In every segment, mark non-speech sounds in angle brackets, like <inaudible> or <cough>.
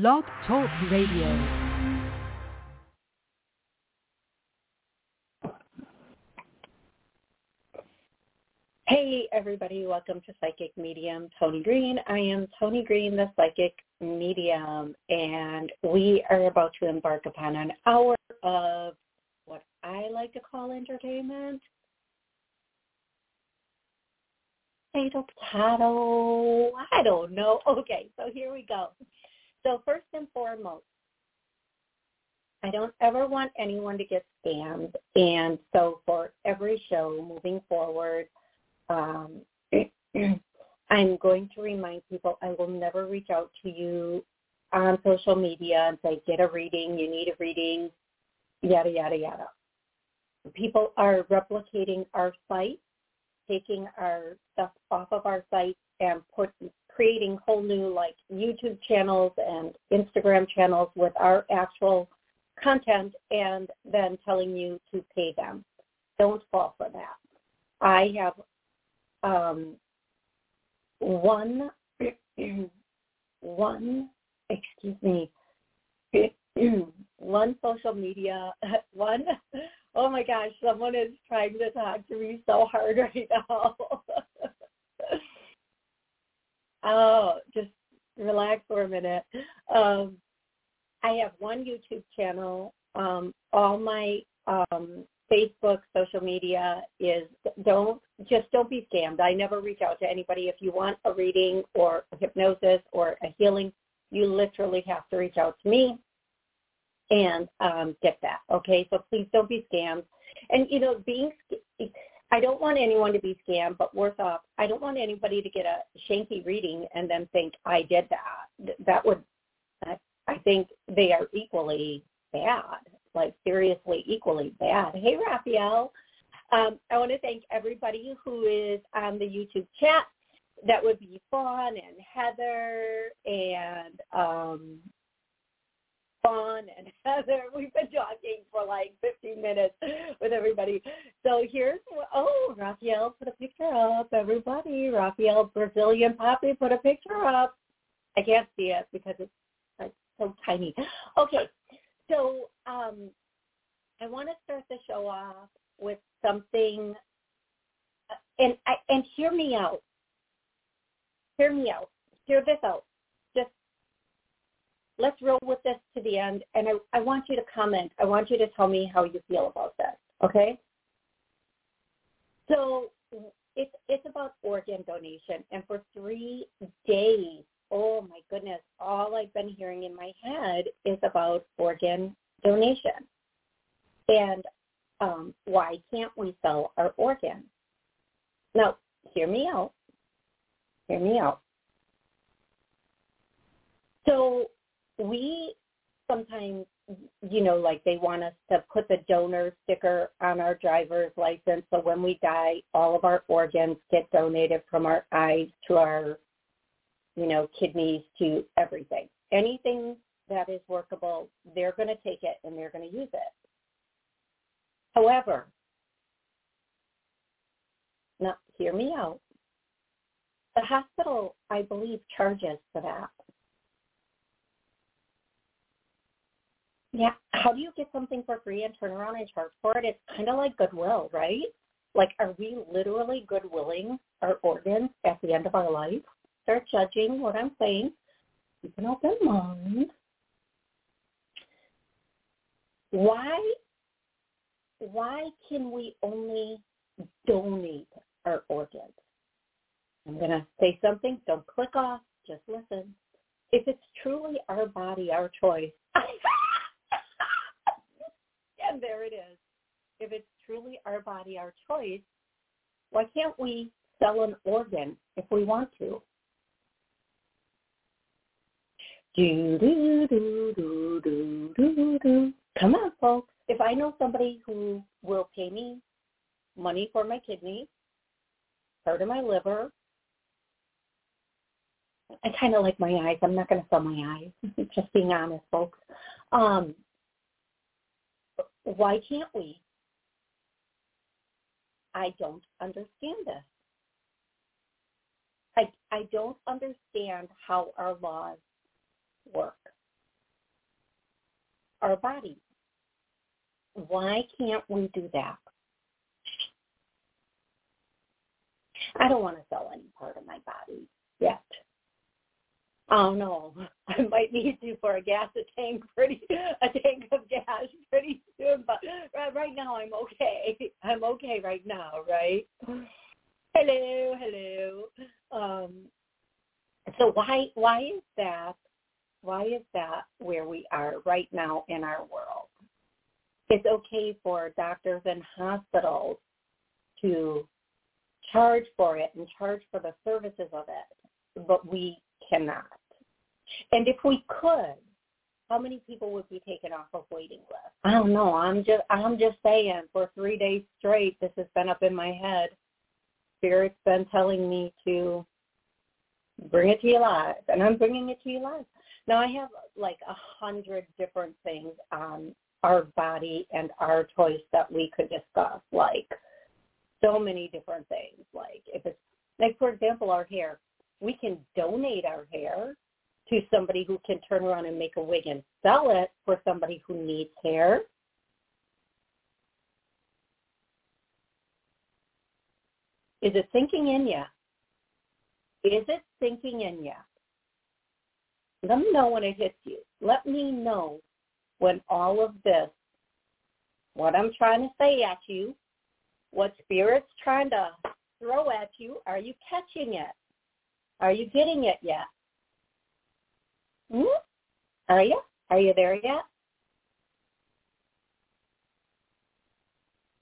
Blog Talk Radio. Hey, everybody. Welcome to Psychic Medium Toni Greene. I am Toni Greene, the Psychic Medium, and we are about to embark upon an hour of what I like to call entertainment. Potato, potato. I don't know. Okay, so here we go. So first and foremost, I don't ever want anyone to get scammed. And so for every show moving forward, um, <clears throat> I'm going to remind people I will never reach out to you on social media and say, get a reading, you need a reading, yada, yada, yada. People are replicating our site, taking our stuff off of our site and put creating whole new like YouTube channels and Instagram channels with our actual content and then telling you to pay them. Don't fall for that. I have um, one <clears throat> one excuse me <clears throat> one social media <laughs> one oh my gosh someone is trying to talk to me so hard <laughs> right now <laughs> oh just relax for a minute um i have one youtube channel um all my um Facebook, social media is don't just don't be scammed. I never reach out to anybody. If you want a reading or a hypnosis or a healing, you literally have to reach out to me and um, get that. Okay, so please don't be scammed. And you know, being I don't want anyone to be scammed, but worse off, I don't want anybody to get a shanky reading and then think I did that. That would, I think they are equally bad like seriously equally bad. Hey, Raphael. Um, I want to thank everybody who is on the YouTube chat. That would be Fawn and Heather and um, And <laughs> Heather. We've been talking for like 15 minutes with everybody. So here's, oh, Raphael put a picture up. Everybody, Raphael Brazilian Poppy put a picture up. I can't see it because it's, it's so tiny. Okay, so um, I want to start the show off with something, uh, and and hear me out. Hear me out. Hear this out. Let's roll with this to the end, and I, I want you to comment. I want you to tell me how you feel about this. Okay. So it's it's about organ donation, and for three days oh my goodness, all I've been hearing in my head is about organ donation. And um, why can't we sell our organs? Now, hear me out. Hear me out. So we sometimes, you know, like they want us to put the donor sticker on our driver's license. So when we die, all of our organs get donated from our eyes to our you know, kidneys to everything. Anything that is workable, they're going to take it and they're going to use it. However, now hear me out. The hospital, I believe, charges for that. Yeah, how do you get something for free and turn around and charge for it? It's kind of like Goodwill, right? Like, are we literally Goodwilling our organs at the end of our life? start judging what I'm saying. Keep an open mind. Why why can we only donate our organs? I'm going to say something. Don't click off. Just listen. If it's truly our body, our choice, <laughs> and there it is. If it's truly our body, our choice, why can't we sell an organ if we want to? Do, do, do, do, do, do, do. Come on, folks. If I know somebody who will pay me money for my kidney, part of my liver, I kind of like my eyes. I'm not going to sell my eyes. <laughs> Just being honest, folks. Um, why can't we? I don't understand this. I I don't understand how our laws work. our body. Why can't we do that? I don't want to sell any part of my body yet. Oh no, <laughs> I might need to for a gas a tank pretty a tank of gas pretty soon. But right now I'm okay. <laughs> I'm okay right now, right? Hello, hello. Um, so why why is that? Why is that where we are right now in our world? It's okay for doctors and hospitals to charge for it and charge for the services of it, but we cannot. And if we could, how many people would be taken off of waiting list? I don't know. I'm just I'm just saying for three days straight this has been up in my head. Spirit's been telling me to bring it to you live, and I'm bringing it to you live. Now I have like a hundred different things on our body and our choice that we could discuss, like so many different things. Like if it's like for example our hair, we can donate our hair to somebody who can turn around and make a wig and sell it for somebody who needs hair. Is it sinking in yet? Is it sinking in yet? Let me know when it hits you. Let me know when all of this, what I'm trying to say at you, what Spirit's trying to throw at you, are you catching it? Are you getting it yet? Hmm? Are you? Are you there yet?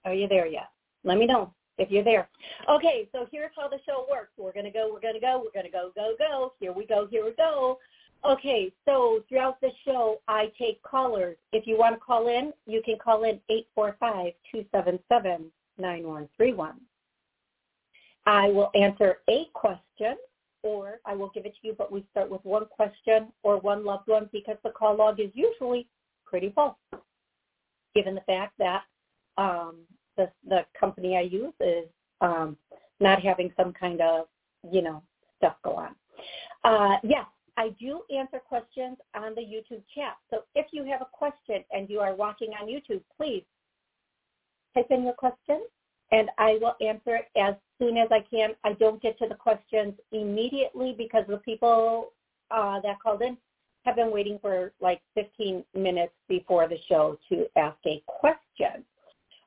Are you there yet? Let me know if you're there. Okay, so here's how the show works. We're gonna go, we're gonna go, we're gonna go, go, go. Here we go, here we go. Okay, so throughout the show, I take callers. If you want to call in, you can call in eight four five two seven seven nine one three one. I will answer a question or I will give it to you, but we start with one question or one loved one because the call log is usually pretty full, given the fact that um, the the company I use is um, not having some kind of you know stuff go on. Uh, yes, I do answer questions on the YouTube chat. So if you have a question and you are watching on YouTube, please type in your question and I will answer it as soon as I can. I don't get to the questions immediately because the people uh, that called in have been waiting for like 15 minutes before the show to ask a question.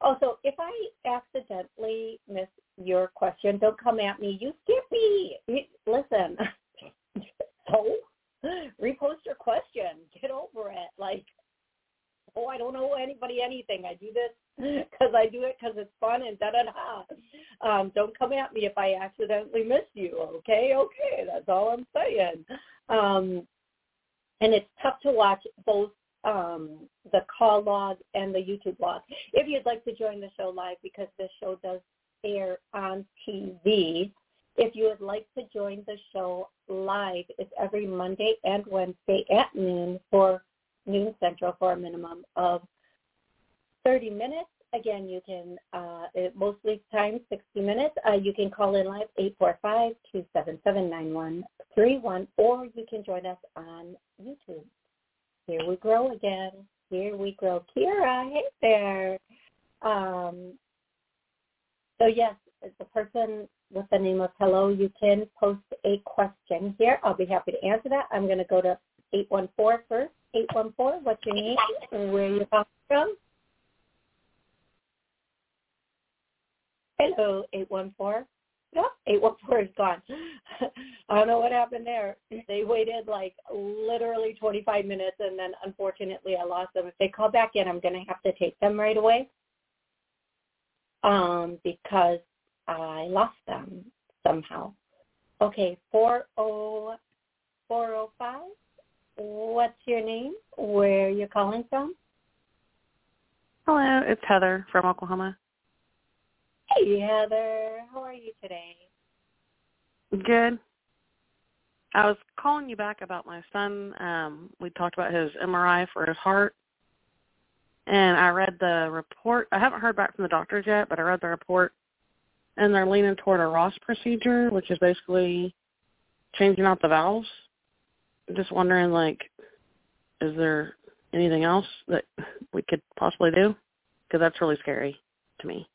Also, if I accidentally miss your question, don't come at me. You skip me. Listen, <laughs> so repost your question. Get over it. Like, oh, I don't know anybody anything. I do this <laughs> because I do it because it's fun and da da da. Um, don't come at me if I accidentally miss you. Okay, okay, that's all I'm saying. Um, and it's tough to watch both um, the call log and the YouTube log. If you'd like to join the show live, because this show does air on TV, if you would like to join the show live, it's every Monday and Wednesday at noon for noon central for a minimum of 30 minutes. Again, you can, uh, it, mostly time 60 minutes. Uh, you can call in live 845-277-9131 or you can join us on YouTube. Here we grow again. Here we grow. Kira, hey there. Um, so yes, the person with the name of hello, you can post a question here. I'll be happy to answer that. I'm going to go to 814 first. 814, what's your name and where you calling from? Hello, 814. Yep, 814 is gone. <laughs> I don't know what happened there. They waited like literally 25 minutes and then unfortunately I lost them. If they call back in, I'm going to have to take them right away um, because I lost them somehow. Okay, 40405. What's your name? Where are you calling from? Hello, it's Heather from Oklahoma. Hey, Heather. How are you today? Good. I was calling you back about my son. Um, we talked about his MRI for his heart. And I read the report. I haven't heard back from the doctors yet, but I read the report. And they're leaning toward a Ross procedure, which is basically changing out the valves. Just wondering, like, is there anything else that we could possibly do? Because that's really scary to me.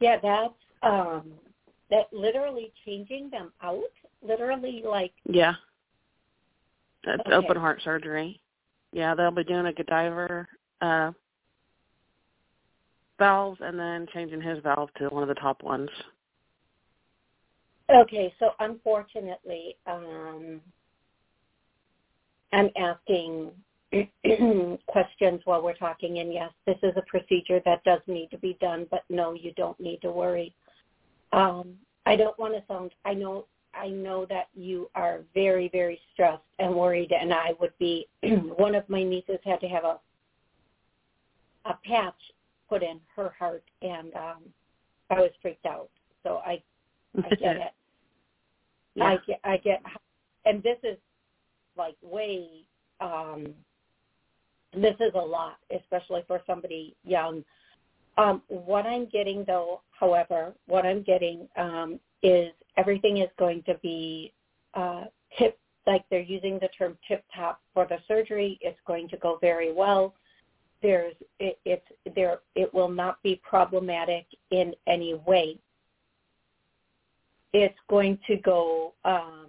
Yeah, that's um that literally changing them out, literally like Yeah. That's Okay. open heart surgery. Yeah, they'll be doing a Godiva uh valves and then changing his valve to one of the top ones. Okay, so unfortunately, um, I'm asking <clears throat> questions while we're talking, and yes, this is a procedure that does need to be done, but no, you don't need to worry. Um, I don't want to sound. I know. I know that you are very, very stressed and worried, and I would be. <clears throat> one of my nieces had to have a a patch put in her heart, and um, I was freaked out. So I I get it. <laughs> Yeah. I get, I get, and this is like way, um, this is a lot, especially for somebody young. Um, what I'm getting though, however, what I'm getting um, is everything is going to be uh, tip, like they're using the term tip top for the surgery. It's going to go very well. There's, it, it's there. It will not be problematic in any way it's going to go um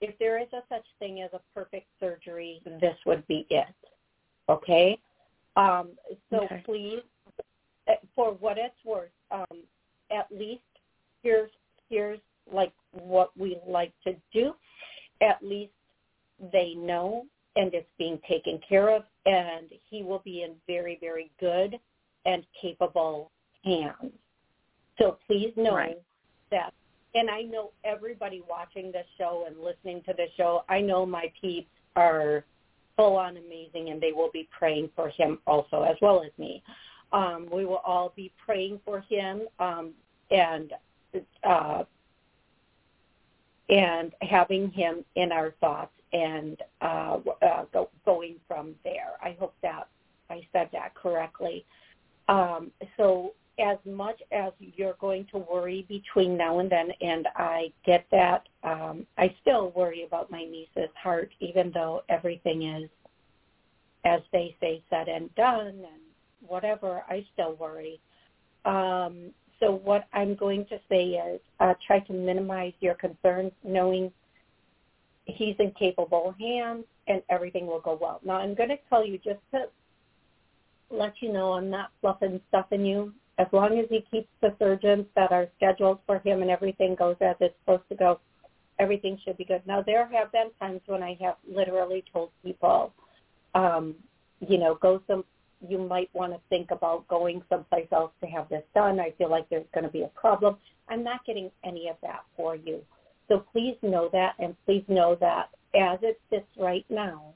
if there is a such thing as a perfect surgery this would be it okay um so Okay. please uh, for what it's worth um at least here's here's like what we like to do at least they know and it's being taken care of and he will be in very very good and capable hands so please know Right. that and I know everybody watching this show and listening to this show, I know my peeps are full on amazing and they will be praying for him also as well as me. Um, we will all be praying for him um, and uh, and having him in our thoughts and uh, uh, go, going from there. I hope that I said that correctly. Um, so as much as you're going to worry between now and then, and I get that, um, I still worry about my niece's heart, even though everything is, as they say, said and done, and whatever. I still worry. Um, so what I'm going to say is uh, try to minimize your concerns, knowing he's in capable hands and everything will go well. Now I'm going to tell you just to let you know I'm not fluffing stuff in you as long as he keeps the surgeons that are scheduled for him and everything goes as it's supposed to go, everything should be good. Now there have been times when I have literally told people, um, you know, go some you might want to think about going someplace else to have this done. I feel like there's going to be a problem. I'm not getting any of that for you. So please know that and please know that as it sits right now,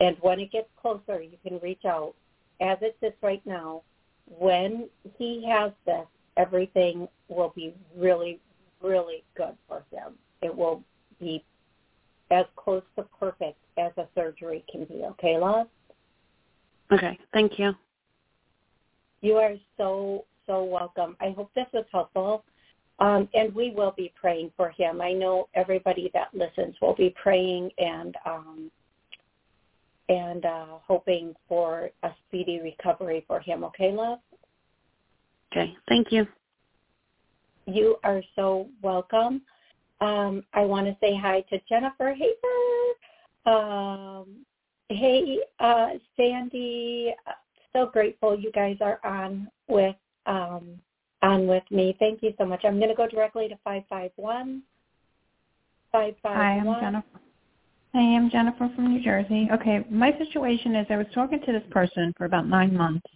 and when it gets closer, you can reach out. As it sits right now, when he has this, everything will be really, really good for him. It will be as close to perfect as a surgery can be. Okay, love? Okay. Thank you. You are so, so welcome. I hope this was helpful. Um, and we will be praying for him. I know everybody that listens will be praying and um, and uh, hoping for a speedy recovery for him. Okay, love? Okay. Thank you. You are so welcome. Um, I want to say hi to Jennifer Haber. Um, hey, uh, Sandy. So grateful you guys are on with um, on with me. Thank you so much. I'm going to go directly to five five one. Five Hi, five I'm one. Jennifer. Hi, I'm Jennifer from New Jersey. Okay, my situation is I was talking to this person for about nine months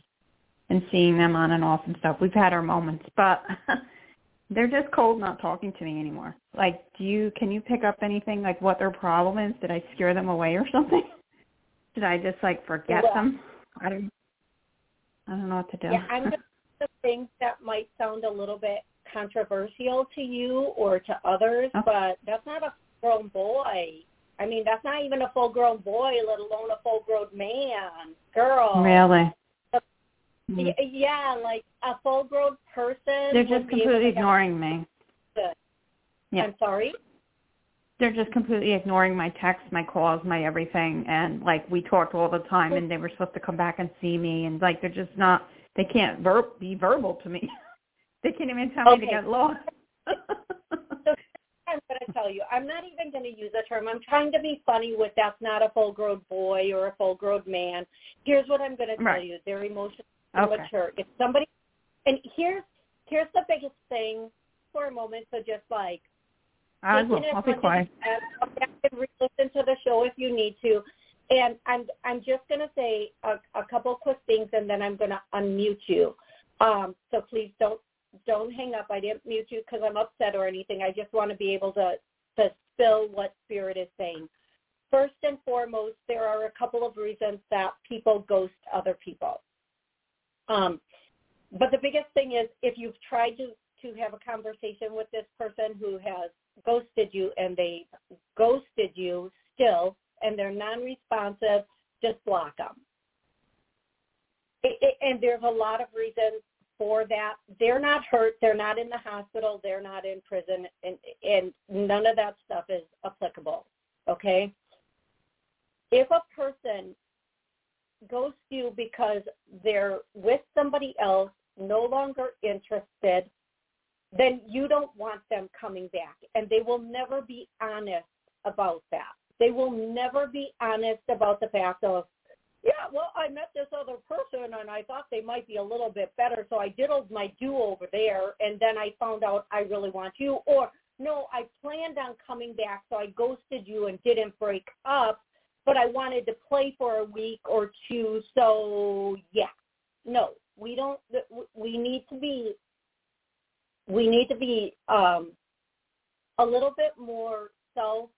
and seeing them on and off and stuff. We've had our moments, but <laughs> they're just cold not talking to me anymore. Like, do you can you pick up anything like what their problem is? Did I scare them away or <laughs> something? Did I just like forget Well- them? I don't I don't know what to do. Yeah, I'm going <laughs> to things that might sound a little bit controversial to you or to others, Okay. but that's not a grown boy. I mean, that's not even a full-grown boy, let alone a full-grown man, girl. really? Y- mm-hmm. Yeah, like a full-grown person. They're just completely ignoring me. Good. Yeah. I'm sorry. they're just completely ignoring my texts, my calls, my everything, and like we talked all the time, and they were supposed to come back and see me, and like they're just not. They can't ver- be verbal to me. <laughs> they can't even tell okay. me to get lost. <laughs> I'm going to tell you. I'm not even going to use a term. I'm trying to be funny with that's not a full-grown boy or a full-grown man. Here's what I'm going to tell right. you. They're emotionally okay. mature. If somebody, and here's here's the biggest thing for a moment. So just like I will. I'll be quiet. And re-listen to the show if you need to. And I'm I'm just going to say a, a couple quick things, and then I'm going to unmute you. Um, so please don't don't hang up. I didn't mute you because I'm upset or anything. I just want to be able to to spill what Spirit is saying. First and foremost, there are a couple of reasons that people ghost other people. Um, but the biggest thing is if you've tried to to have a conversation with this person who has ghosted you and they ghosted you still and they're non-responsive, just block them. It, it, and there's a lot of reasons for that. They're not hurt. They're not in the hospital. They're not in prison. And, and none of that stuff is applicable. Okay? If a person goes to you because they're with somebody else, no longer interested, then you don't want them coming back. And they will never be honest about that. They will never be honest about the fact of, yeah, well, I met this other person and I thought they might be a little bit better, so I diddled my do over there, and then I found out I really want you. Or, no, I planned on coming back, so I ghosted you and didn't break up, but I wanted to play for a week or two, so yeah. No, we don't, we need to be we need to be um, a little bit more self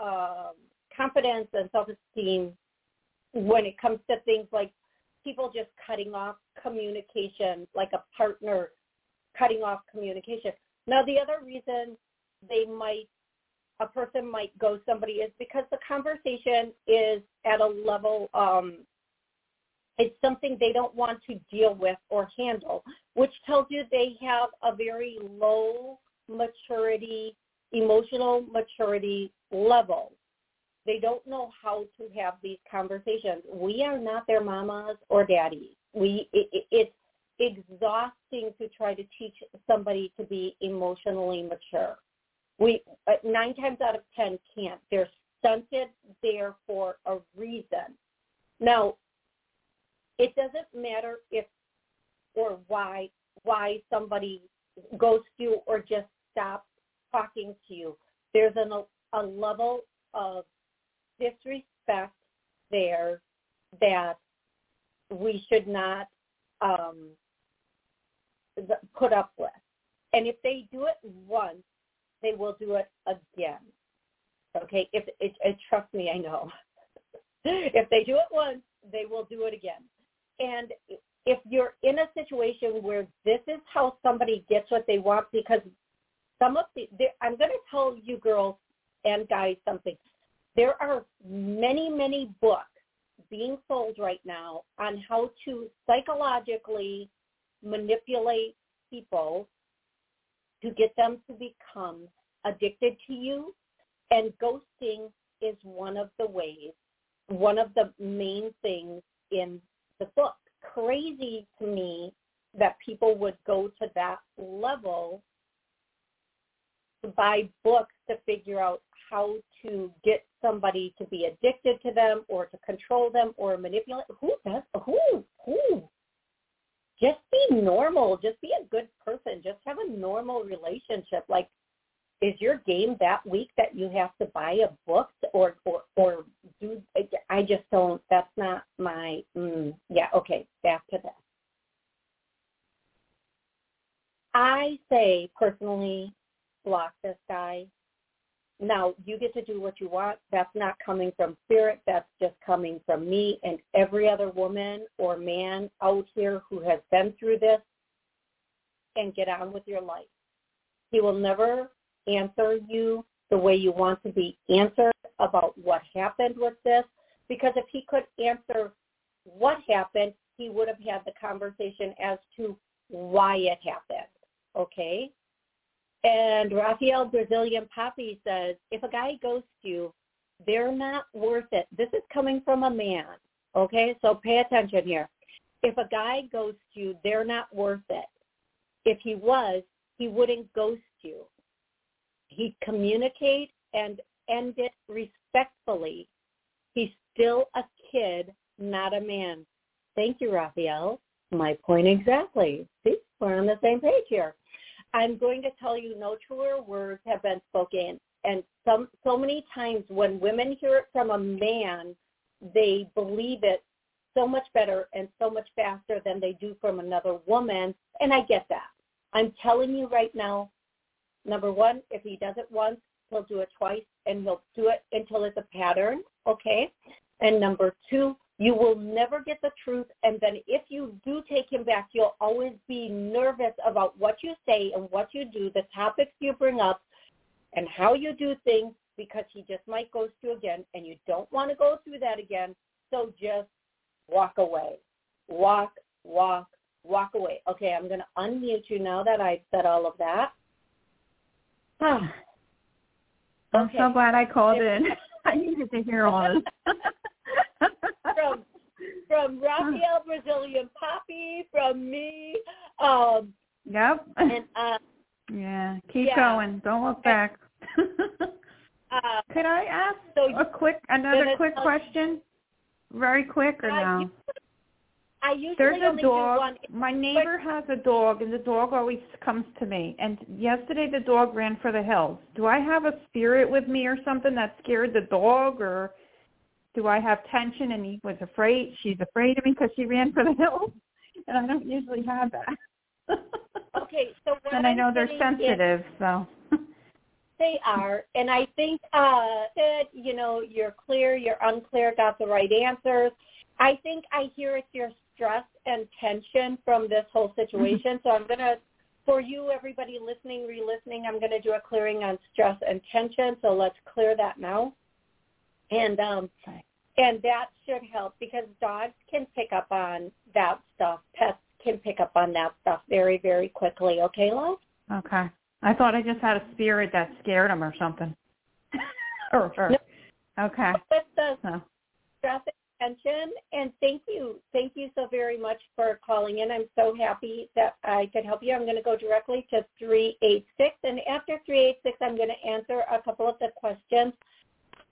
um, confidence and self esteem when it comes to things like people just cutting off communication, like a partner cutting off communication. Now, the other reason they might a person might go somebody is because the conversation is at a level um, it's something they don't want to deal with or handle, which tells you they have a very low maturity, emotional maturity level. They don't know how to have these conversations. We are not their mamas or daddies. We it, it, it's exhausting to try to teach somebody to be emotionally mature. We uh, nine times out of ten can't. They're stunted there for a reason. Now, it doesn't matter if or why why somebody goes to you or just stops talking to you. There's an, a level of disrespect there that we should not um, put up with. And if they do it once, they will do it again. Okay, if it, it, trust me, I know. <laughs> if they do it once, they will do it again. And if you're in a situation where this is how somebody gets what they want, because some of the, I'm going to tell you girls and guys something. There are many, many books being sold right now on how to psychologically manipulate people to get them to become addicted to you. And ghosting is one of the ways, one of the main things in the book. Crazy to me that people would go to that level to buy books to figure out how to get somebody to be addicted to them or to control them or manipulate. Who does? Who? Who? Just be normal. Just be a good person. Just have a normal relationship. Like is your game that weak that you have to buy a book or or or do I just don't that's not my mm, yeah okay back to that I say personally block this guy now you get to do what you want that's not coming from spirit that's just coming from me and every other woman or man out here who has been through this and get on with your life he will never answer you the way you want to be answered about what happened with this. Because if he could answer what happened, he would have had the conversation as to why it happened. Okay? And Raphael Brazilian Poppy says, if a guy ghosts you, they're not worth it. This is coming from a man. Okay, so pay attention here. If a guy ghosts you, they're not worth it. If he was, he wouldn't ghost you. He'd communicate and end it respectfully. He's still a kid, not a man. Thank you, Raphael. My point exactly. See, we're on the same page here. I'm going to tell you no truer words have been spoken. And some so many times when women hear it from a man, they believe it so much better and so much faster than they do from another woman. And I get that. I'm telling you right now, number one, if he does it once, he'll do it twice and he'll do it until it's a pattern. Okay. And number two, you will never get the truth. And then if you do take him back, you'll always be nervous about what you say and what you do, the topics you bring up, and how you do things because he just might ghost you again and you don't want to go through that again. So just walk away. Walk, walk, walk away. Okay, I'm going to unmute you now that I've said all of that. Oh, <sighs> I'm okay. so glad I called in. <laughs> I needed to hear all this. <laughs> from from Raphael Brazilian Poppy, from me. Um, yep. And uh, yeah, keep yeah. going. Don't look back. uh, <laughs> Could I ask so a quick another quick question? Very quick or no? I usually There's a dog. do one. My neighbor has a dog, and the dog always comes to me. And yesterday, the dog ran for the hills. Do I have a spirit with me or something that scared the dog, or do I have tension and he was afraid? She's afraid of me because she ran for the hills, and I don't usually have that. <laughs> okay, so and I know they're sensitive, is, so. <laughs> they are, and I think uh that you know you're clear, you're unclear, got the right answers. I think I hear it's your stress and tension from this whole situation. so I'm gonna for you, everybody listening, re-listening, I'm going to do a clearing on stress and tension. So let's clear that now and um and that should help because dogs can pick up on that stuff. Pets can pick up on that stuff very, very quickly. Okay, love? Okay. I thought I just had a spirit that scared him or something. <laughs> or her. No. Okay. With the so. stress and tension, and thank you, thank you so very much for calling in. I'm so happy that I could help you. I'm going to go directly to 386, and after 386, I'm going to answer a couple of the questions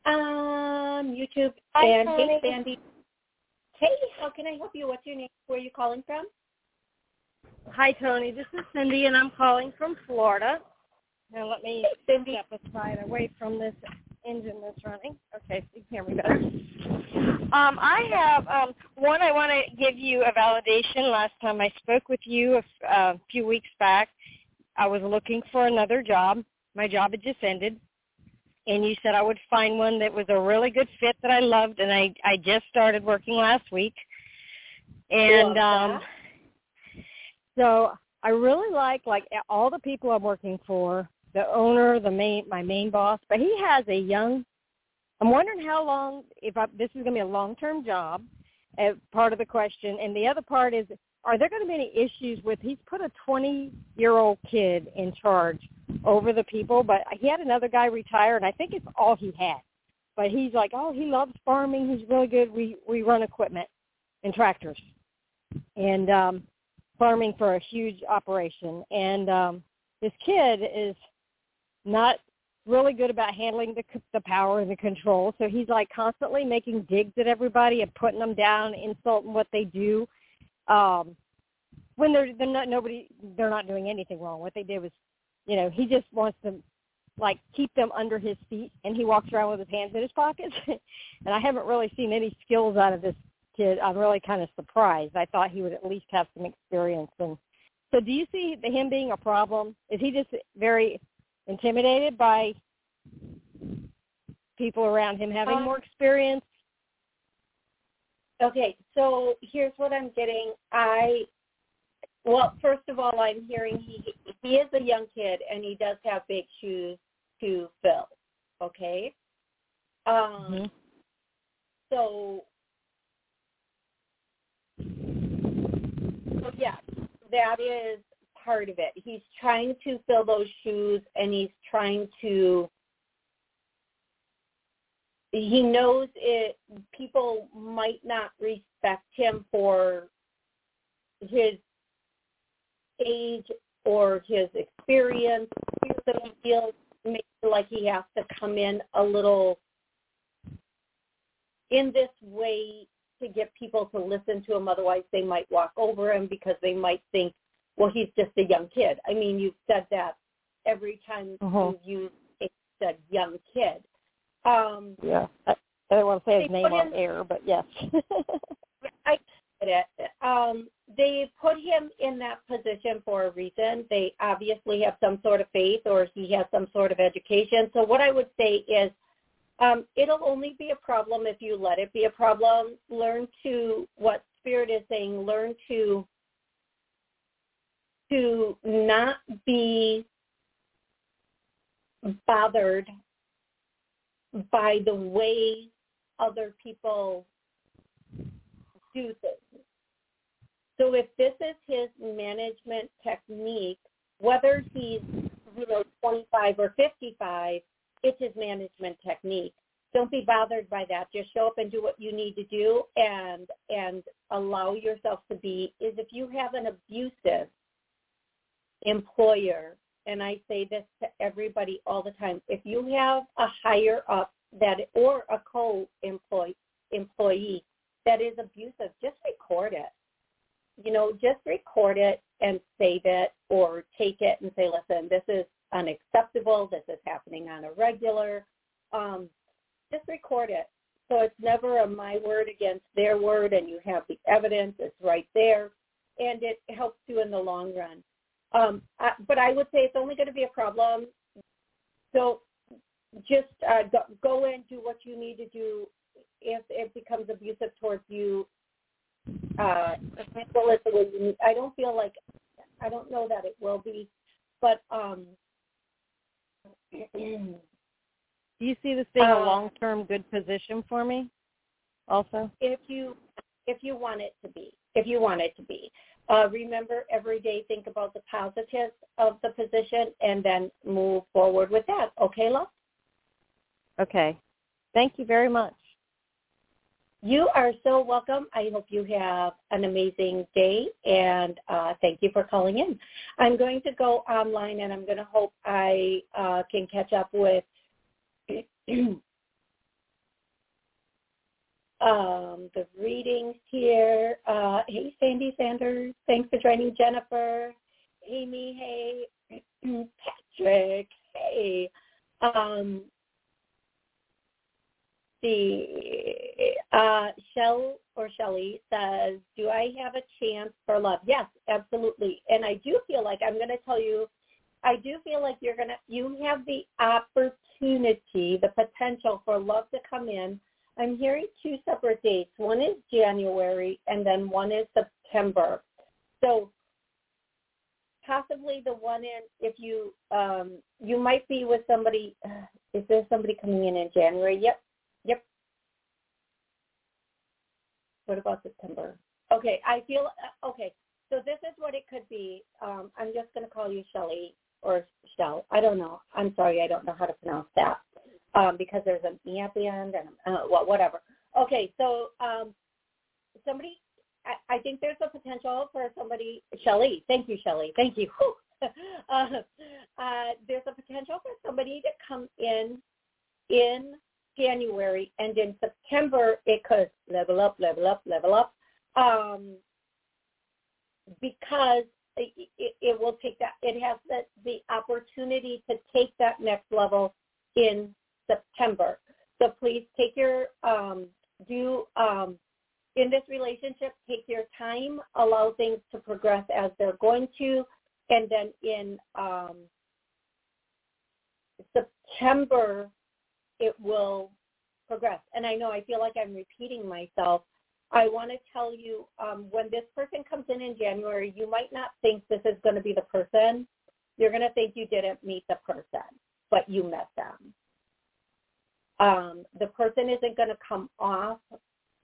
um, YouTube Hi, and Toni. hey, Sandy. Hey, how can I help you? What's your name? Where are you calling from? Hi, Toni. This is Cindy, and I'm calling from Florida. Now let me Cindy. step aside away from this engine that's running. Okay, so you can hear me better. Um, I have um, one. I want to give you a validation. Last time I spoke with you a, uh, a few weeks back, I was looking for another job. My job had just ended and you said I would find one that was a really good fit that I loved, and I I just started working last week, and um, so I really like like all the people I'm working for, the owner, the main my main boss, but he has a young. I'm wondering how long if I, this is going to be a long term job. As part of the question, and the other part is, are there going to be any issues with? He's put a 20 year old kid in charge over the people. But he had another guy retire, and I think it's all he had. But he's like, oh, he loves farming. He's really good. We we run equipment and tractors, and um, farming for a huge operation. And um, this kid is not really good about handling the the power and the control. So he's like constantly making digs at everybody and putting them down, insulting what they do. Um, when they're they're not nobody they're not doing anything wrong. What they did was you know, he just wants to like keep them under his feet and he walks around with his hands in his pockets. <laughs> and I haven't really seen any skills out of this kid. I'm really kind of surprised. I thought he would at least have some experience and so do you see him being a problem? Is he just very intimidated by people around him having um, more experience? Okay, so here's what I'm getting. I well, first of all, I'm hearing he he is a young kid and he does have big shoes to fill. Okay. Um. Mm-hmm. So. So yes, that is part of it. He's trying to fill those shoes and he's trying to he knows it people might not respect him for his age or his experience. So he feels maybe like he has to come in a little in this way to get people to listen to him. Otherwise, they might walk over him because they might think, well, he's just a young kid. I mean, you've said that every time uh-huh. you use said young kid. Um, yeah. I, I don't want to say his name on air, but yes. <laughs> I get it. Um, they put him in that position for a reason. They obviously have some sort of faith or he has some sort of education. So what I would say is um, it'll only be a problem if you let it be a problem. Learn to what spirit is saying. Learn to to not be bothered by the way other people do things. So if this is his management technique, whether he's you know 25 or 55, it's his management technique. Don't be bothered by that. Just show up and do what you need to do and and allow yourself to be is if you have an abusive employer and I say this to everybody all the time, if you have a higher up that or a co employee employee that is abusive, just record it. You know, just record it and save it or take it and say, listen, this is unacceptable. This is happening on a regular. Um, just record it. So it's never a my word against their word and you have the evidence. It's right there. And it helps you in the long run. Um, I, but I would say it's only going to be a problem. So just uh, go, go in, do what you need to do. If it becomes abusive towards you, uh, handle it the way you need. I don't feel like, I don't know that it will be, but um, <clears throat> do you see this being uh, a long-term good position for me? Also, if you if you want it to be, if you want it to be, uh, remember every day think about the positives of the position and then move forward with that. Okay, love. Okay. Thank you very much. You are so welcome. I hope you have an amazing day, and uh, thank you for calling in. I'm going to go online, and I'm going to hope I uh, can catch up with <clears throat> um, the readings here. Uh, hey, Sandy Sanders. Thanks for joining, Jennifer. Amy, hey. <clears throat> Patrick, hey. Um, see. Uh, Shell or Shelly says, do I have a chance for love? Yes, absolutely. And I do feel like I'm going to tell you, I do feel like you're going to, you have the opportunity, the potential for love to come in. I'm hearing two separate dates. One is January and then one is September. So possibly the one in if you um you might be with somebody <sighs> is there somebody coming in in January? Yep, Yep. What about September? Okay, I feel uh, okay. So this is what it could be. Um, I'm just going to call you Shelly or Shell. I don't know. I'm sorry, I don't know how to pronounce that um, because there's an e at the end and uh, well, whatever. Okay, so um, somebody. I, I think there's a potential for somebody. Shelly, thank you, Shelly. Thank you. <laughs> uh, uh, there's a potential for somebody to come in in January, and in September it could level up, level up, level up, um, because it, it, it will take that. It has the, the opportunity to take that next level in September. So please take your um, do um, in this relationship. Take your time. Allow things to progress as they're going to, and then in um, September it will progress. And I know I feel like I'm repeating myself. I want to tell you um, when this person comes in in January, you might not think this is going to be the person. You're going to think you didn't meet the person, but you met them. Um, the person isn't going to come off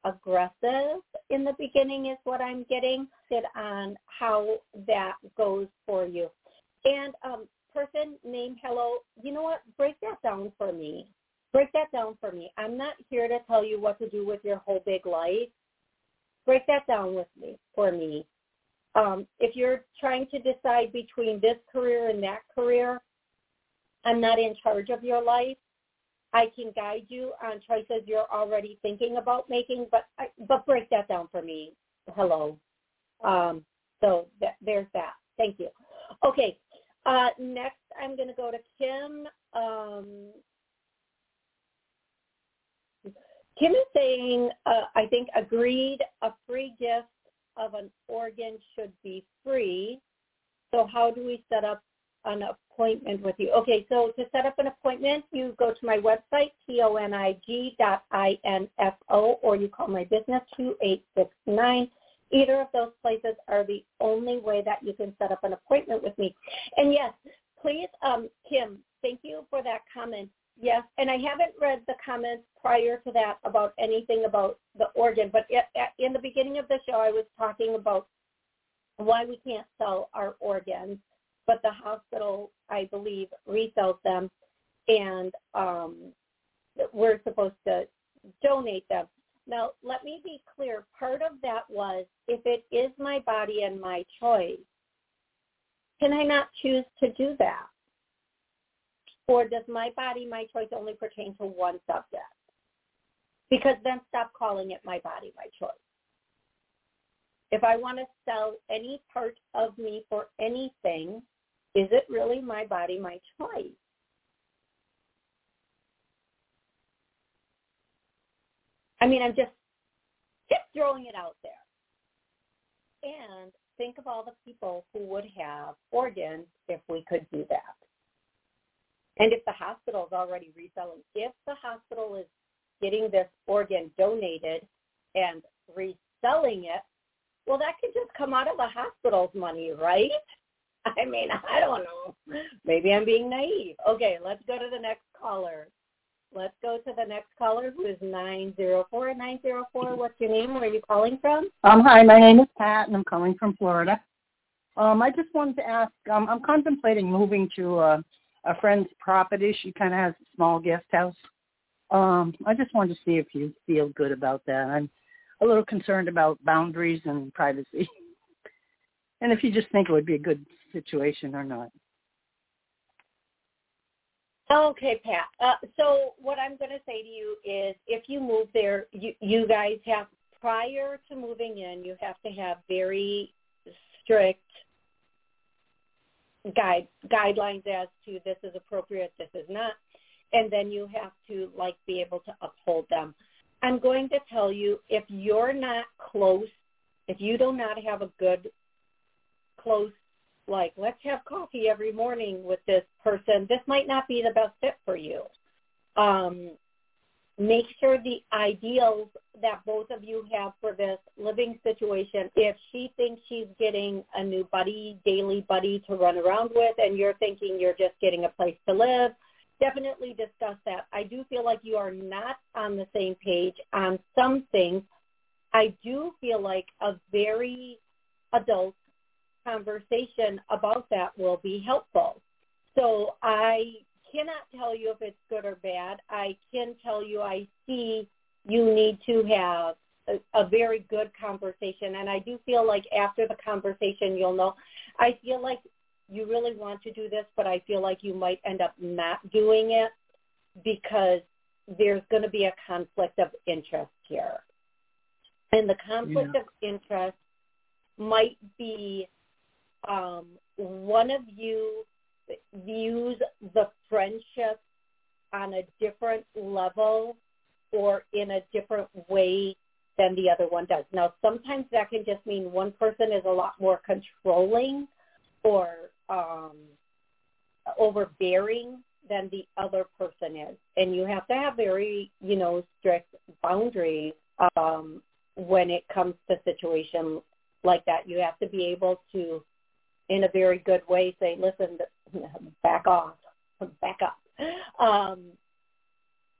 aggressive in the beginning is what I'm getting sit on how that goes for you. And um, person name Hello, you know what? Break that down for me. Break that down for me. I'm not here to tell you what to do with your whole big life. Break that down with me for me. Um, if you're trying to decide between this career and that career, I'm not in charge of your life. I can guide you on choices you're already thinking about making, but but break that down for me. Hello. Um, so there's that. Thank you. Okay. Uh, next, I'm going to go to Kim. Um, Kim is saying, uh, I think, agreed a free gift of an organ should be free. So how do we set up an appointment with you. Okay, so to set up an appointment, you go to my website, T-O-N-I-G dot I-N-F-O, or you call my business, 2869. Either of those places are the only way that you can set up an appointment with me. And yes, please, um, Kim, thank you for that comment. Yes, and I haven't read the comments prior to that about anything about the organ, but in the beginning of the show, I was talking about why we can't sell our organs but the hospital, I believe, resells them, and um, we're supposed to donate them. Now, let me be clear. Part of that was if it is my body and my choice, can I not choose to do that? Or does my body, my choice only pertain to one subject? Because then stop calling it my body, my choice. If I want to sell any part of me for anything, is it really my body, my choice? I mean, I'm just just throwing it out there. And think of all the people who would have organs if we could do that. And if the hospital is already reselling, if the hospital is getting this organ donated and reselling it, well, that could just come out of the hospital's money, right? <laughs> I mean, I don't know. Maybe I'm being naive. Okay, let's go to the next caller. Let's go to the next caller who is 904. 904, what's your name? Where are you calling from? Um, hi, my name is Pat, and I'm calling from Florida. Um, I just wanted to ask, um, I'm contemplating moving to a, a friend's property. She kind of has a small guest house. Um, I just wanted to see if you feel good about that. I'm a little concerned about boundaries and privacy. <laughs> and if you just think it would be a good situation or not. Okay, Pat. Uh, so what I'm going to say to you is if you move there, you, you guys have, prior to moving in, you have to have very strict guide guidelines as to this is appropriate, this is not, and then you have to like be able to uphold them. I'm going to tell you if you're not close, if you do not have a good close like let's have coffee every morning with this person. This might not be the best fit for you. Um, make sure the ideals that both of you have for this living situation if she thinks she's getting a new buddy daily buddy to run around with and you're thinking you're just getting a place to live definitely discuss that. I do feel like you are not on the same page on some things. I do feel like a very adult conversation about that will be helpful. So I cannot tell you if it's good or bad. I can tell you I see you need to have a, a very good conversation. And I do feel like after the conversation, you'll know. I feel like you really want to do this, but I feel like you might end up not doing it because there's going to be a conflict of interest here. And the conflict yeah. of interest might be um, one of you views the friendship on a different level or in a different way than the other one does. Now, sometimes that can just mean one person is a lot more controlling or um, overbearing than the other person is. And you have to have very, you know, strict boundaries um, when it comes to situations like that. You have to be able to in a very good way say, listen, <laughs> back off, <laughs> back up. Um,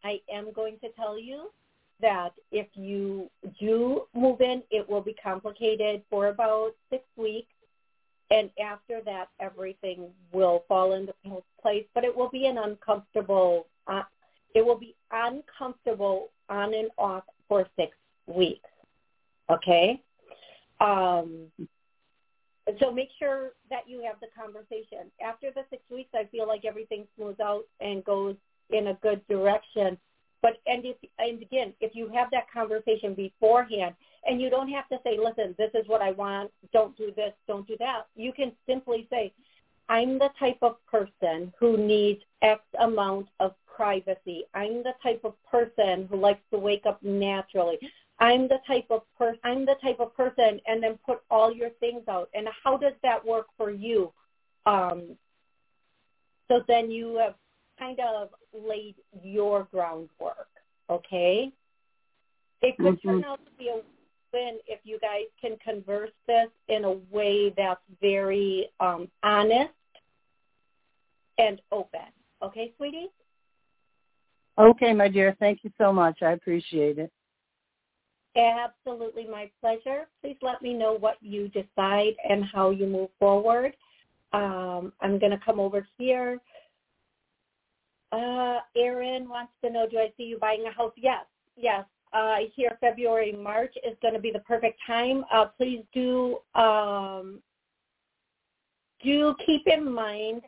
I am going to tell you that if you do move in, it will be complicated for about six weeks. And after that, everything will fall into place, but it will be an uncomfortable, uh, it will be uncomfortable on and off for six weeks. Okay? Um, so make sure that you have the conversation. After the six weeks, I feel like everything smooths out and goes in a good direction. But and if and again, if you have that conversation beforehand, and you don't have to say, "Listen, this is what I want. Don't do this. Don't do that." You can simply say, "I'm the type of person who needs X amount of privacy. I'm the type of person who likes to wake up naturally. I'm the type of person I'm the type of person and then put all your things out. And how does that work for you? Um, so then you have kind of laid your groundwork, okay? It could Mm-hmm. turn out to be a win if you guys can converse this in a way that's very um, honest and open. Okay, sweetie? Okay, my dear. Thank you so much. I appreciate it. Absolutely my pleasure. Please let me know what you decide and how you move forward. Um, I'm going to come over here. Uh, Erin wants to know, do I see you buying a house? Yes, yes. Uh, here, February, March is going to be the perfect time. Uh, please do um, do keep in mind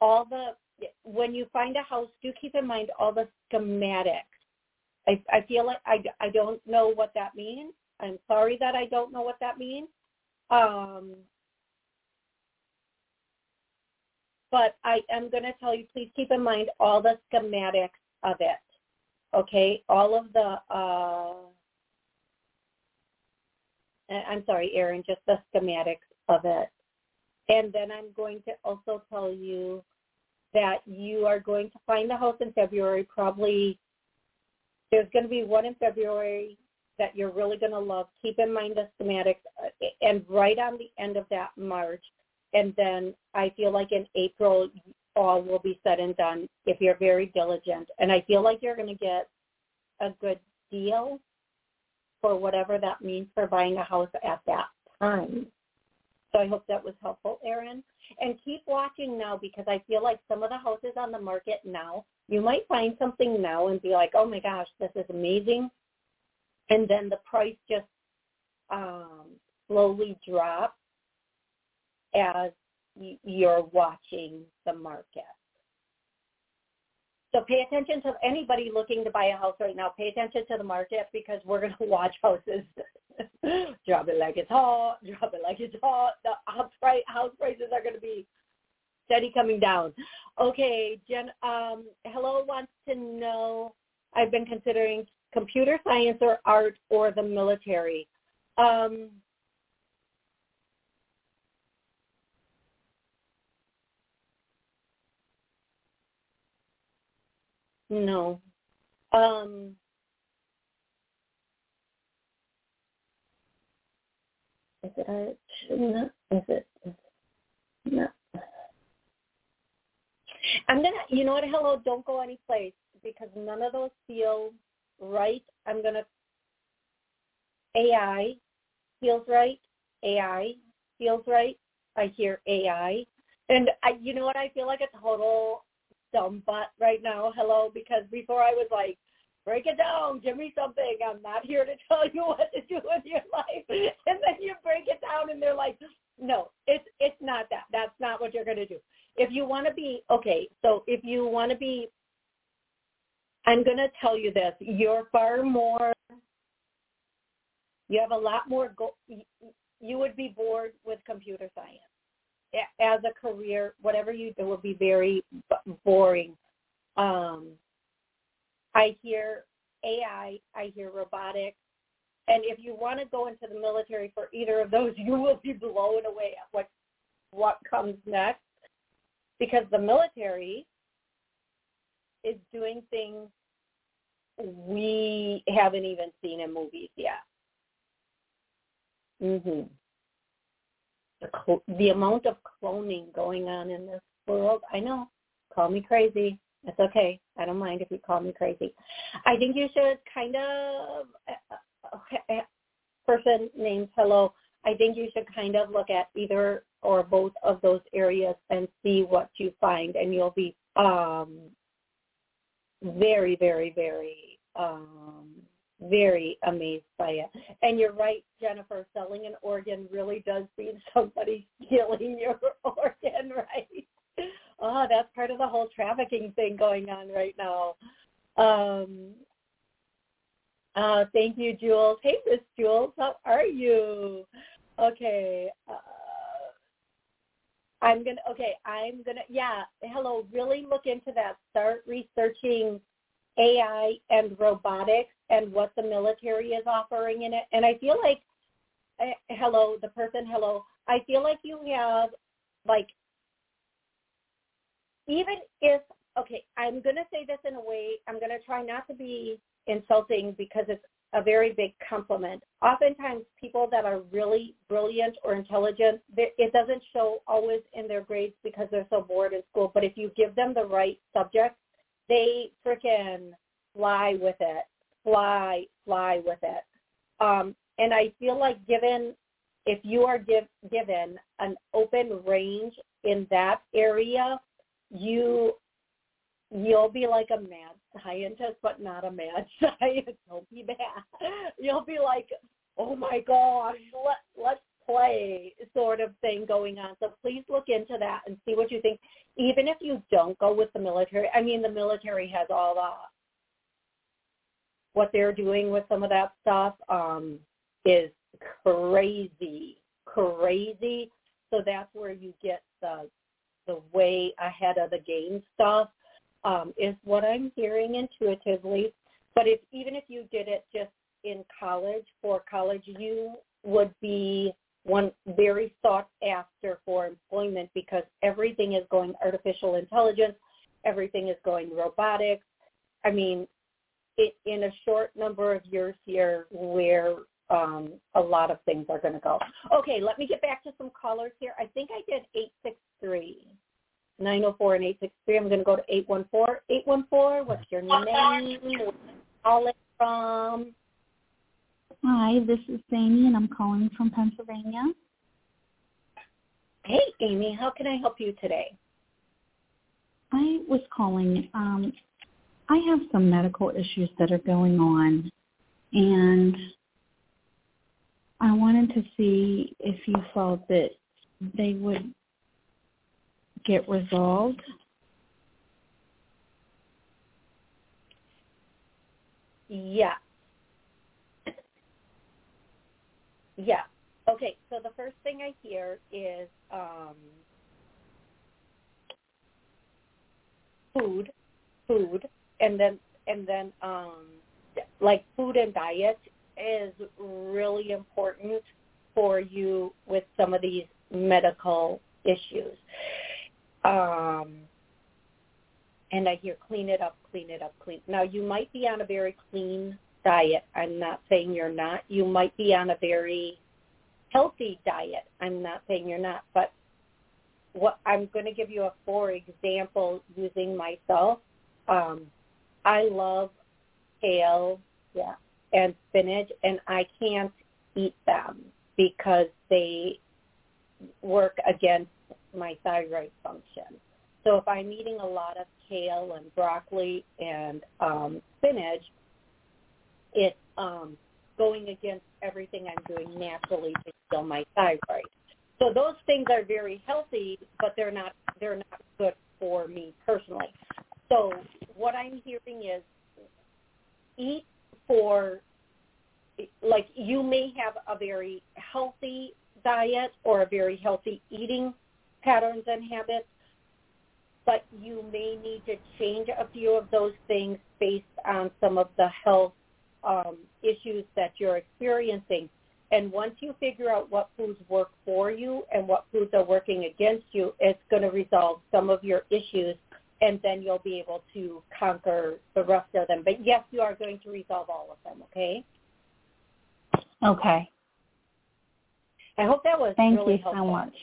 all the when you find a house. Do keep in mind all the schematics. I, I feel like I, I don't know what that means. I'm sorry that I don't know what that means. Um, but I am going to tell you, please keep in mind all the schematics of it. Okay, all of the. Uh, I'm sorry, Erin, just the schematics of it. And then I'm going to also tell you that you are going to find the house in February. Probably there's going to be one in February that you're really going to love. Keep in mind the schematics, uh, and right on the end of that March, and then I feel like in April all will be said and done if you're very diligent. And I feel like you're going to get a good deal for whatever that means for buying a house at that time. So I hope that was helpful, Erin. And keep watching now because I feel like some of the houses on the market now, you might find something now and be like, oh my gosh, this is amazing. And then the price just um, slowly drops as you're watching the market. So pay attention to anybody looking to buy a house right now. Pay attention to the market because we're going <laughs> to watch houses <laughs> drop it like it's hot, drop it like it's hot. The house, price, house prices are going to be steady coming down. Okay, Jen. Um, hello wants to know. I've been considering computer science or art or the military. Um, No. Um, is it a no? Is it no? I'm gonna. You know what? Hello. Don't go any place because none of those feel right. I'm gonna. AI feels right. AI feels right. I hear AI, and I. You know what? I feel like a total dumb butt right now. Hello, because before I was like, break it down, give me something. I'm not here to <laughs> tell you what to do with your life. And then you break it down, and they're like, no, it's it's not that. That's not what you're to do. If you want to be okay, so if you want to be, I'm going to tell you this. You're far more. You have a lot more. Go, you would be bored with computer science as a career, whatever you do will be very boring. Um, I hear AI, I hear robotics, and if you want to go into the military for either of those, <laughs> you will be blown away at what what comes next, because the military is doing things we haven't even seen in movies yet. Mhm the, cl- the amount of cloning going on in this world. I know. Call me crazy. It's okay. I don't mind if you call me crazy. I think you should kind of uh, person named Hello, I think you should kind of look at either or both of those areas and see what you find, and you'll be um, very, very, very, um, very amazed by it. And you're right, Jennifer. Selling an organ really does mean <laughs> somebody stealing your <laughs> organ, right? Oh, that's part of the whole trafficking thing going on right now. Um, uh, thank you, Jules. Hey, Miss Jules, how are you? Okay. Uh, I'm gonna. Okay, I'm gonna. Yeah. Hello. Really look into that. Start researching AI and robotics and what the military is offering in it. And I feel like, uh, hello, the person, hello. I feel like you have like even if okay, I'm to say this in a way, I'm to try not to be insulting because it's a very big compliment. Oftentimes people that are really brilliant or intelligent, it doesn't show always in their grades because they're so bored in school, but if you give them the right subject, they freaking fly with it, fly, fly with it. Um, and I feel like given, if you are give, given an open range in that area, you you'll be like a mad scientist, but not a mad <laughs> scientist. Don't be mad. You'll be like, oh my gosh, let let's play sort of thing going on. So please look into that and see what you think. Even if you don't go with the military, I mean, the military has all the what they're doing with some of that stuff um, is crazy, crazy. So that's where you get the the way ahead of the game stuff um, is what I'm hearing intuitively. But if even if you did it just in college for college, you would be one very sought after for employment because everything is going artificial intelligence, everything is going robotics. I mean, it, in a short number of years here, where um, a lot of things are going to go. Okay, let me get back to some callers here. I think I did 863. 904 and 863. I'm going to go to 814. 814, what's your name? Calling from? Hi, this is Amy, and I'm calling from Pennsylvania. Hey, Amy, how can I help you today? I was calling. Um, I have some medical issues that are going on, and I wanted to see if you felt that they would get resolved? Yeah. Yeah. Okay, so the first thing I hear is um, food, food, and then and then um, like food and diet is really important for you with some of these medical issues. Um, and I hear clean it up, clean it up, clean. Now you might be on a very clean diet. I'm not saying you're not. You might be on a very healthy diet. I'm not saying you're not, but what I'm going to give you a for example using myself. Um, I love kale, yeah, and spinach, and I can't eat them because they work against my thyroid function. So if I'm eating a lot of kale and broccoli and um, spinach, it's um, going against everything I'm doing naturally to heal my thyroid. So those things are very healthy, but they're not they're not good for me personally. So what I'm hearing is eat for like you may have a very healthy diet or a very healthy eating patterns and habits, but you may need to change a few of those things based on some of the health um, issues that you're experiencing. And once you figure out what foods work for you and what foods are working against you, it's going to resolve some of your issues and then you'll be able to conquer the rest of them. But yes, you are going to resolve all of them, okay? Okay. I hope that was Thank really you helpful. so much.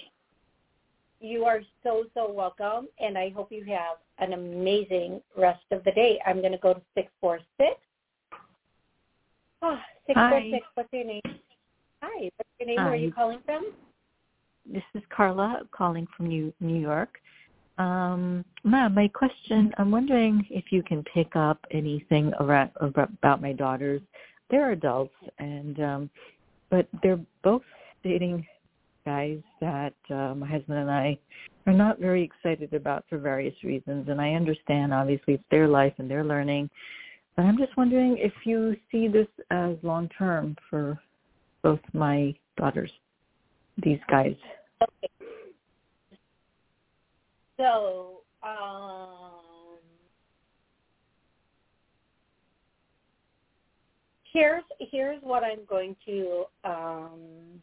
You are so, so welcome, and I hope you have an amazing rest of the day. I'm going to go to 646. Oh, 646, what's your name? Hi. What's your name? Where are you calling from? This is Carla calling from New New York. Um, ma'am, my question, I'm wondering if you can pick up anything around, about my daughters. They're adults, and um, but they're both dating guys that uh, my husband and I are not very excited about for various reasons. And I understand, obviously, it's their life and they're learning. But I'm just wondering if you see this as long term for both my daughters, these guys. Okay. So, um, here's here's what I'm going to. Um,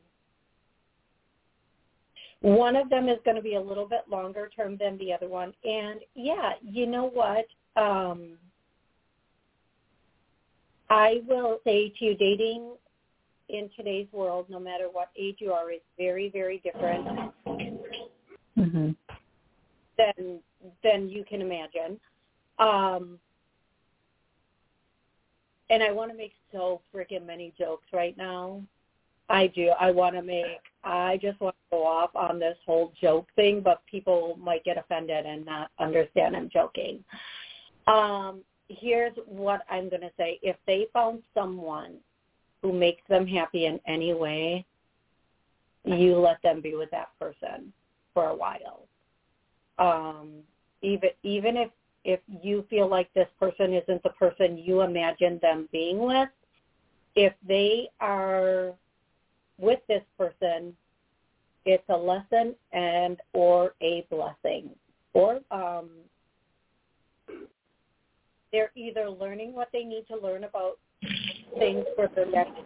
one of them is going to be a little bit longer term than the other one, and yeah, you know what? Um, I will say to you, dating in today's world, no matter what age you are, is very, very different mm-hmm. than than you can imagine. Um, and I want to make so freaking many jokes right now. I do. I want to make. I just want to go off on this whole joke thing, but people might get offended and not understand I'm joking. Um, here's what I'm going to say. If they found someone who makes them happy in any way, you let them be with that person for a while. Um, even even if if you feel like this person isn't the person you imagine them being with, if they are with this person, it's a lesson and or a blessing. Or um, they're either learning what they need to learn about things for their next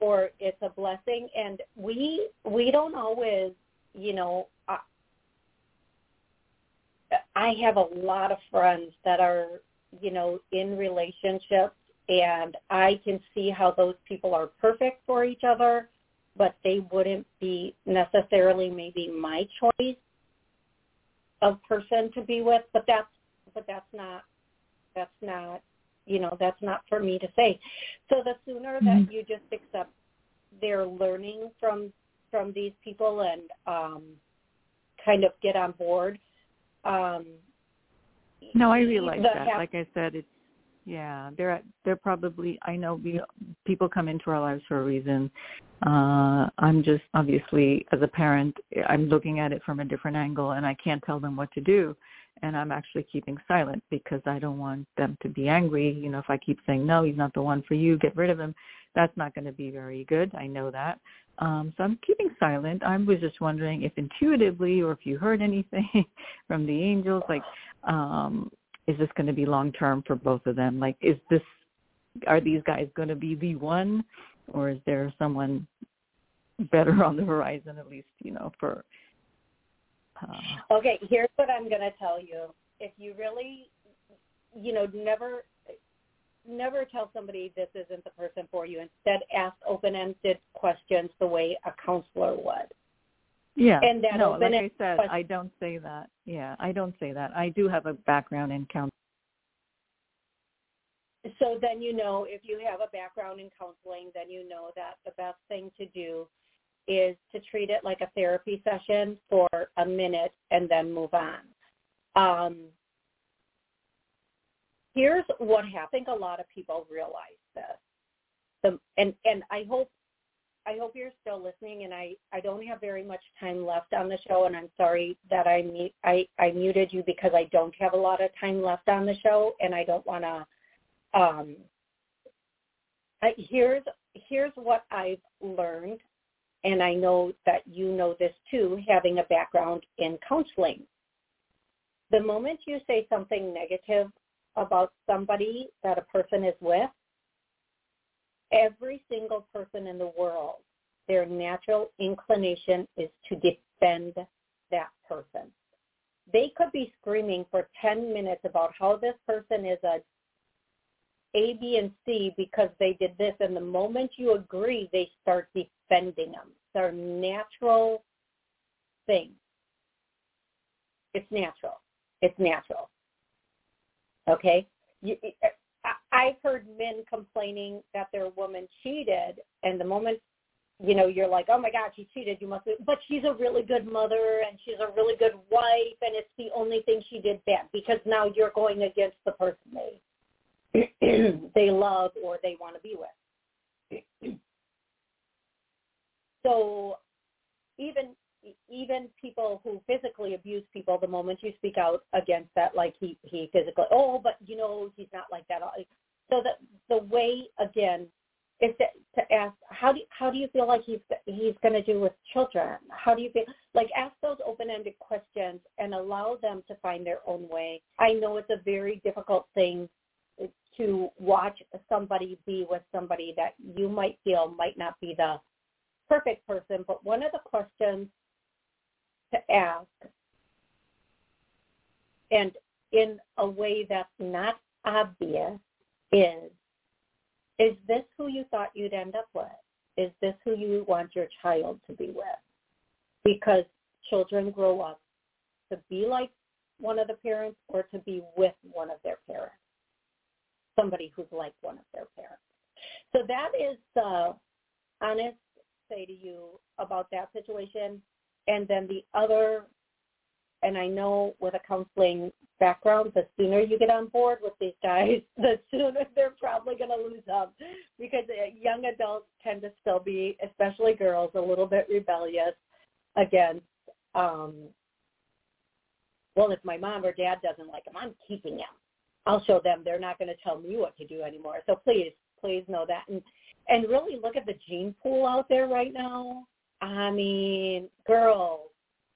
or it's a blessing. And we we don't always, you know, I, I have a lot of friends that are, you know, in relationships, and I can see how those people are perfect for each other, but they wouldn't be necessarily maybe my choice of person to be with. But that's but that's not that's not you know that's not for me to say so the sooner mm-hmm. that you just accept their learning from from these people and um kind of get on board um no i realize that ha- like i said it's yeah they're they're probably i know we, people come into our lives for a reason uh i'm just obviously as a parent i'm looking at it from a different angle and i can't tell them what to do and I'm actually keeping silent because I don't want them to be angry. You know, if I keep saying no, he's not the one for you, get rid of him, that's not going to be very good. I know that. Um, so I'm keeping silent. I was just wondering if intuitively or if you heard anything <laughs> from the angels, like, um, is this going to be long term for both of them? Like, is this, are these guys going to be the one, or is there someone better on the horizon at least, you know, for uh, okay, here's what I'm going to tell you. If you really, you know, never never tell somebody this isn't the person for you. Instead, ask open-ended questions the way a counselor would. Yeah. And that no, like I said, question- I don't say that. Yeah, I don't say that. I do have a background in counseling. So then you know if you have a background in counseling, then you know that the best thing to do is to treat it like a therapy session for a minute and then move on. Um, here's what I think a lot of people realize this. The, and and I hope I hope you're still listening. And I I don't have very much time left on the show, and I'm sorry that I mute I I muted you because I don't have a lot of time left on the show, and I don't want to. Um, I, here's here's what I've learned and I know that you know this too, having a background in counseling. The moment you say something negative about somebody that a person is with, every single person in the world, their natural inclination is to defend that person. They could be screaming for 10 minutes about how this person is a a, B, and C because they did this. And the moment you agree, they start defending them. It's our natural thing. It's natural. It's natural. Okay? You, I've heard men complaining that their woman cheated, and the moment you know, you're like, oh my God, she cheated. You must, be, but she's a really good mother and she's a really good wife, and it's the only thing she did bad because now you're going against the person they <clears throat> they love or they want to be with. so, even even people who physically abuse people, the moment you speak out against that, like he he physically, oh, but you know he's not like that. So the the way again is to, to ask how do how do you feel like he's he's going to do with children? How do you feel like ask those open-ended questions and allow them to find their own way. I know it's a very difficult thing to watch somebody be with somebody that you might feel might not be the perfect person, but one of the questions to ask and in a way that's not obvious is is this who you thought you'd end up with? Is this who you want your child to be with? Because children grow up to be like one of the parents or to be with one of their parents, somebody who's like one of their parents. So that is the honest say to you about that situation. And then the other and I know with a counseling background, the sooner you get on board with these guys, <laughs> the sooner they're probably going to lose up because uh, young adults tend to still be, especially girls, a little bit rebellious against, um, well, if my mom or dad doesn't like them, I'm keeping them. I'll show them they're not going to tell me what to do anymore. So please, please know that. And, and really look at the gene pool out there right now. I mean, girls,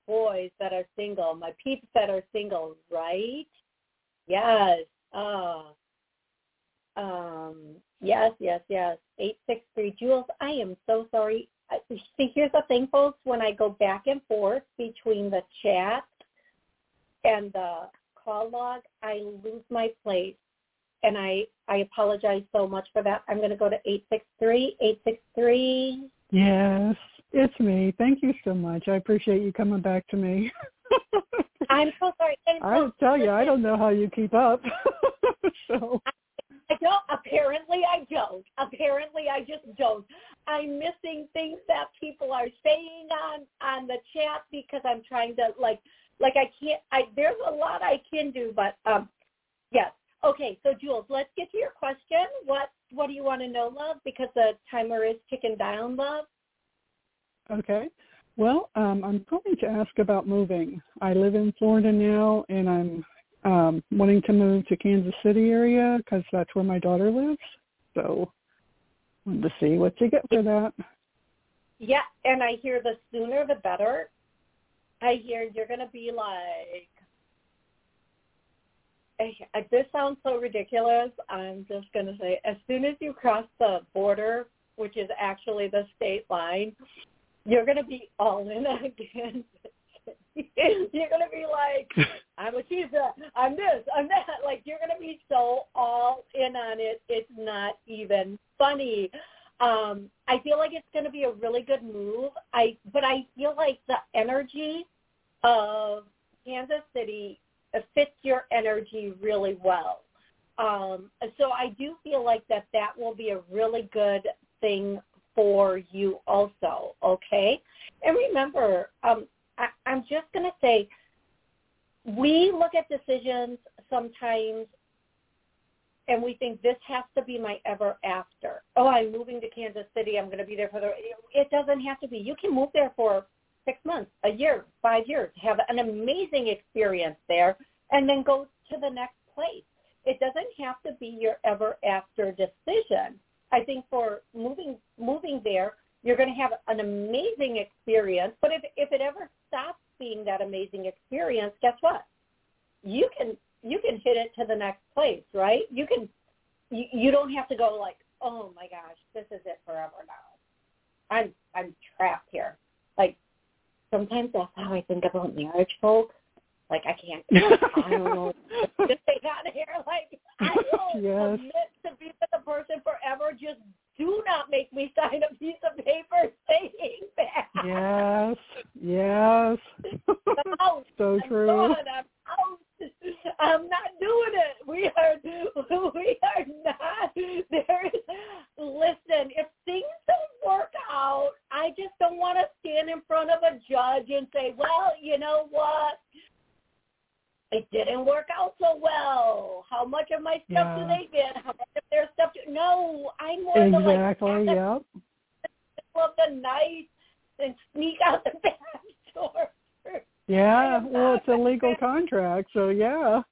boys that are single, my peeps that are single, right? Yes. Uh, um, yes, yes, yes. 863 Jules, I am so sorry. See, here's the thing, folks. When I go back and forth between the chat and the call log, I lose my place. And I, I apologize so much for that. I'm going to go to 863. 863. Yes. It's me. Thank you so much. I appreciate you coming back to me. <laughs> I'm so sorry. I tell you, I don't know how you keep up. <laughs> so I don't. Apparently, I don't. Apparently, I just don't. I'm missing things that people are saying on on the chat because I'm trying to like like I can't. I there's a lot I can do, but um, yes. Okay, so Jules, let's get to your question. What what do you want to know, love? Because the timer is ticking down, love. Okay. Well, um, I'm going to ask about moving. I live in Florida now, and I'm um, wanting to move to Kansas City area because that's where my daughter lives. So, wanted to see what you get for that. Yeah, and I hear the sooner the better. I hear you're going to be like, this sounds so ridiculous. I'm just going to say, as soon as you cross the border, which is actually the state line, you're going to be all in <laughs> again. you're going to be like, <laughs> I'm a cheetah, I'm this, I'm that. Like you're going to be so all in on it. It's not even funny. Um, I feel like it's going to be a really good move. I, but I feel like the energy of Kansas City fits your energy really well. Um, so I do feel like that that will be a really good thing for you also, okay? And remember, um, I, I'm just going to say, we look at decisions sometimes and we think this has to be my ever after. Oh, I'm moving to Kansas City. I'm going to be there for the. It doesn't have to be. You can move there for six months, a year, five years, have an amazing experience there, and then go to the next place. It doesn't have to be your ever after decision. I think for moving moving there, you're going to have an amazing experience. But if if it ever stops being that amazing experience, guess what? You can you can hit it to the next place, right? You can you, you don't have to go like, oh my gosh, this is it forever now. I'm I'm trapped here. Like sometimes that's how I think about marriage, folks. Like I can't. <laughs> I don't know. Just stay out of here. Like I will <laughs> yes. commit to be with the person forever. Just do not make me sign a piece of paper saying that. Yes. Yes. <laughs> so true. I'm, out. I'm not doing it. We are. We are not. There is. Listen, if things don't work out, I just don't want to stand in front of a judge and say, well, you know what? It didn't work out so well. How much of my stuff Yeah. do they get? How much of their stuff do No, I'm more Exactly. the like Yep. middle of the night and sneak out the <laughs> back door. Yeah. Well, it's a legal contract, so yeah.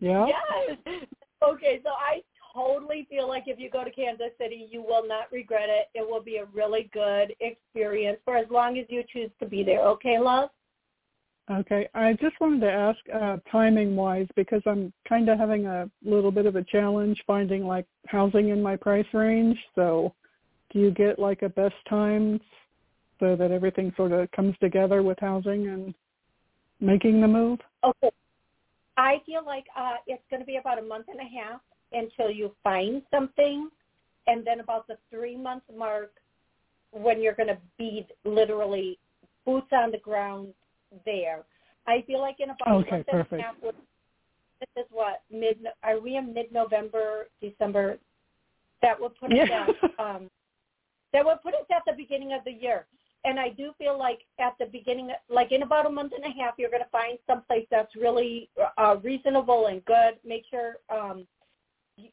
Yeah. Yes. Okay, so I totally feel like if you go to Kansas City, you will not regret it. It will be a really good experience for as long as you choose to be there. Okay, love? Okay. I just wanted to ask uh timing wise because I'm kind of having a little bit of a challenge finding like housing in my price range. So, do you get like a best times so that everything sort of comes together with housing and making the move? Okay. I feel like uh, it's going to be about a month and a half until you find something, and then about the three month mark when you're going to be literally boots on the ground there. I feel like in about Okay, perfect. half. This is what mid? Are we in mid November, December? That would put us Yeah. at um, that would put us at the beginning of the year. And I do feel like at the beginning, like in about a month and a half, you're going to find someplace that's really uh, reasonable and good. Make sure um,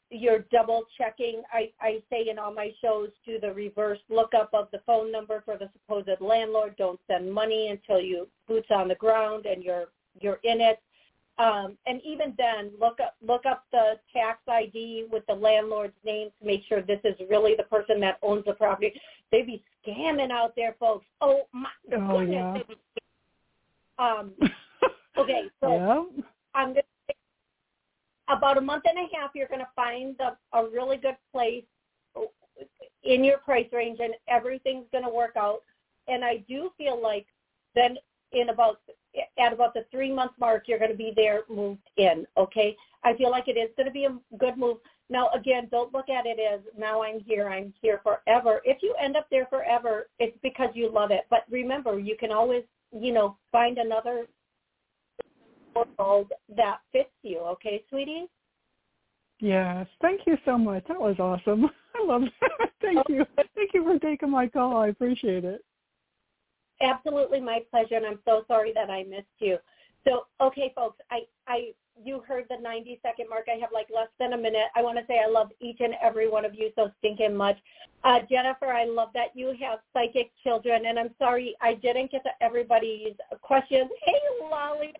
you're double checking. I, I say in all my shows, do the reverse lookup of the phone number for the supposed landlord. Don't send money until you boots on the ground and you're you're in it. Um, and even then, look up look up the tax ID with the landlord's name to make sure this is really the person that owns the property. They be scamming out there, folks. Oh my Oh, goodness. yeah. Um, <laughs> okay, so yeah. I'm to about a month and a half. You're going to find the, a really good place in your price range, and everything's going to work out. And I do feel like then in about at about the three month mark, you're going to be there moved in. Okay, I feel like it is going to be a good move. Now, again, don't look at it as now I'm here, I'm here forever. If you end up there forever, it's because you love it. But remember, you can always, you know, find another world that fits you. Okay, sweetie. Yes. Thank you so much. That was awesome. <laughs> I love that. <laughs> Thank you. Thank you for taking my call. I appreciate it. Absolutely my pleasure, and I'm so sorry that I missed you. So, okay, folks, I, I, you heard the 90 second mark. I have like less than a minute. I want to say I love each and every one of you so stinking much. Uh, Jennifer, I love that you have psychic children, and I'm sorry I didn't get to everybody's questions. Hey, Lolly,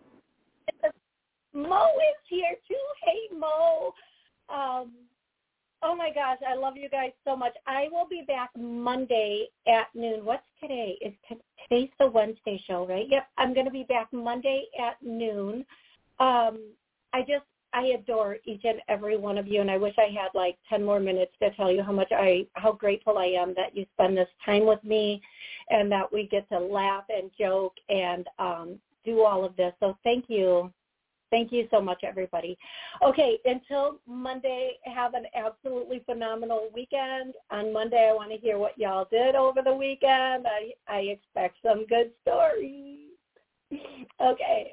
Mo is here too. Hey, Mo. Um, Oh my gosh, I love you guys so much. I will be back Monday at noon. What's today? Is t- today's the Wednesday show, right? Yep, I'm going to be back Monday at noon. Um, I just I adore each and every one of you, and I wish I had like ten more minutes to tell you how much I how grateful I am that you spend this time with me, and that we get to laugh and joke and um, do all of this. So thank you. Thank you so much, everybody. Okay, until Monday, have an absolutely phenomenal weekend. On Monday, I want to hear what y'all did over the weekend. I, I expect some good stories. <laughs> Okay,